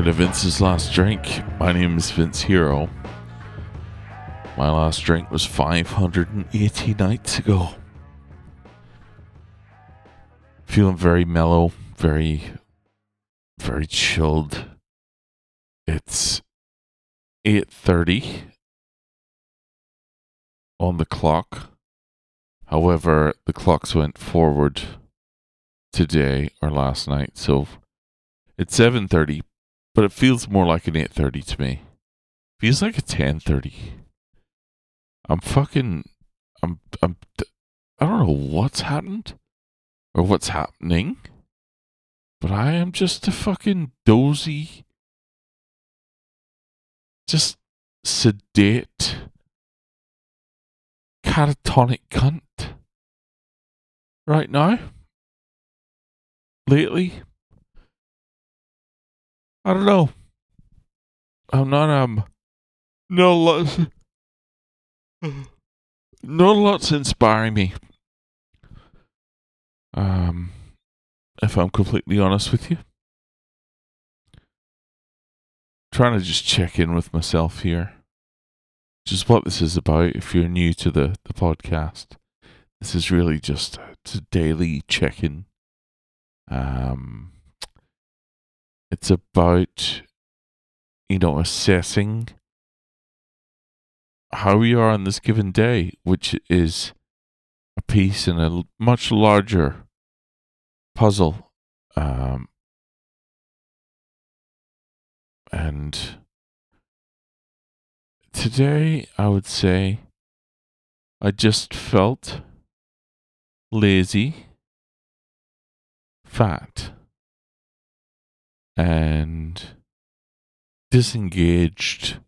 Welcome to Vince's Last Drink. My name is Vince Hero. My last drink was 580 nights ago. Feeling very mellow, very, very chilled. It's 8.30 on the clock. However, the clocks went forward today or last night, so it's 7.30, but it feels more like an 8.30 to me. Feels like a 10.30. I'm fucking, I'm, I'm, I don't know what's happened or what's happening, but I am just a fucking dozy, just sedate, catatonic cunt right now. Lately, I don't know. I'm not um no lots no lots inspiring me. Um if I'm completely honest with you. Trying to just check in with myself here. Just what this is about if you're new to the, the podcast. This is really just a, a daily check in. Um it's about, you know, assessing how we are on this given day, which is a piece in a much larger puzzle. Um, and today, I would say, I just felt lazy, fat and disengaged.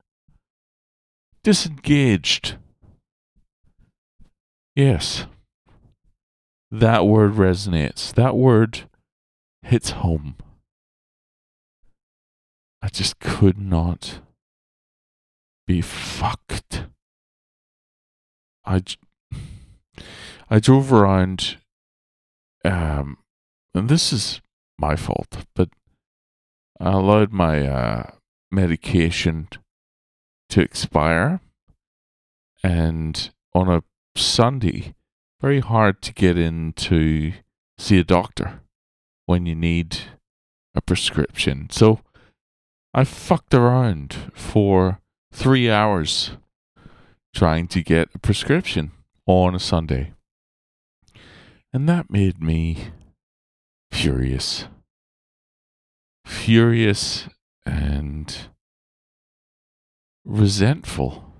Disengaged. Yes. That word resonates. That word hits home. I just could not be fucked. I, I drove around, um, and this is my fault, but I allowed my uh, medication to expire. And on a Sunday, very hard to get in to see a doctor when you need a prescription. So I fucked around for three hours trying to get a prescription on a Sunday. And that made me furious furious and resentful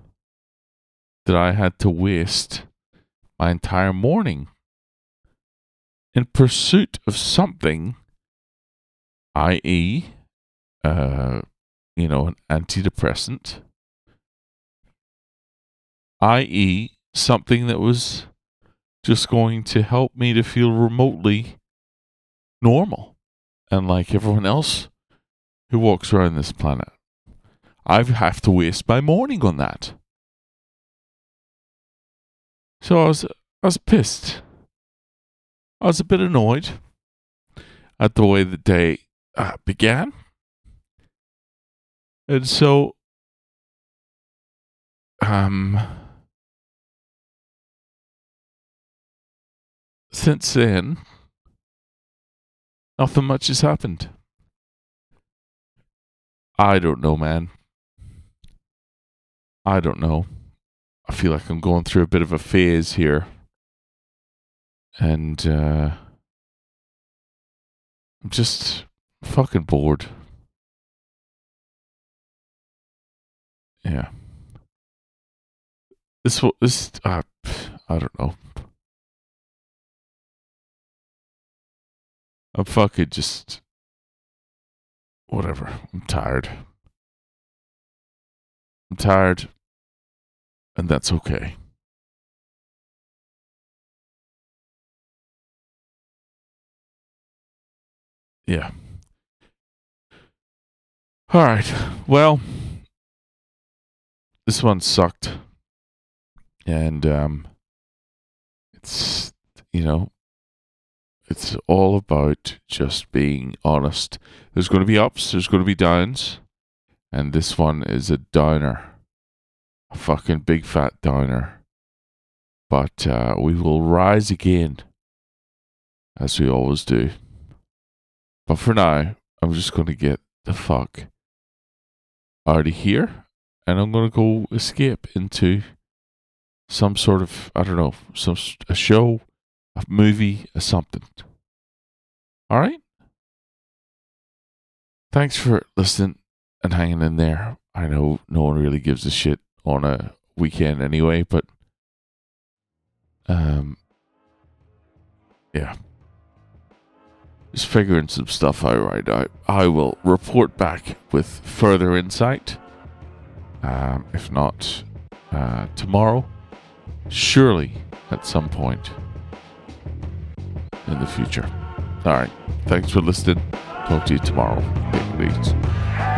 that I had to waste my entire morning in pursuit of something, i.e., uh, you know, an antidepressant, i.e., something that was just going to help me to feel remotely normal and like everyone else who walks around this planet. I have to waste my morning on that. So I was, I was pissed. I was a bit annoyed at the way the day uh, began. And so, um, since then, Nothing much has happened. I don't know, man. I don't know. I feel like I'm going through a bit of a phase here. And uh, I'm just fucking bored. Yeah. This this uh, I don't know. I'm fucking just whatever. I'm tired. I'm tired, and that's okay. Yeah. All right. Well, this one sucked. And um it's you know, It's all about just being honest. There's going to be ups, there's going to be downs, and this one is a downer. A fucking big fat downer. But uh, we will rise again, as we always do. But for now, I'm just going to get the fuck out of here, and I'm going to go escape into some sort of, I don't know, some a show a movie, a something. All right? Thanks for listening and hanging in there. I know no one really gives a shit on a weekend anyway, but um yeah. Just figuring some stuff out right now. I will report back with further insight. Um, if not uh, tomorrow, surely at some point in the future. All right. Thanks for listening. Talk to you tomorrow. Take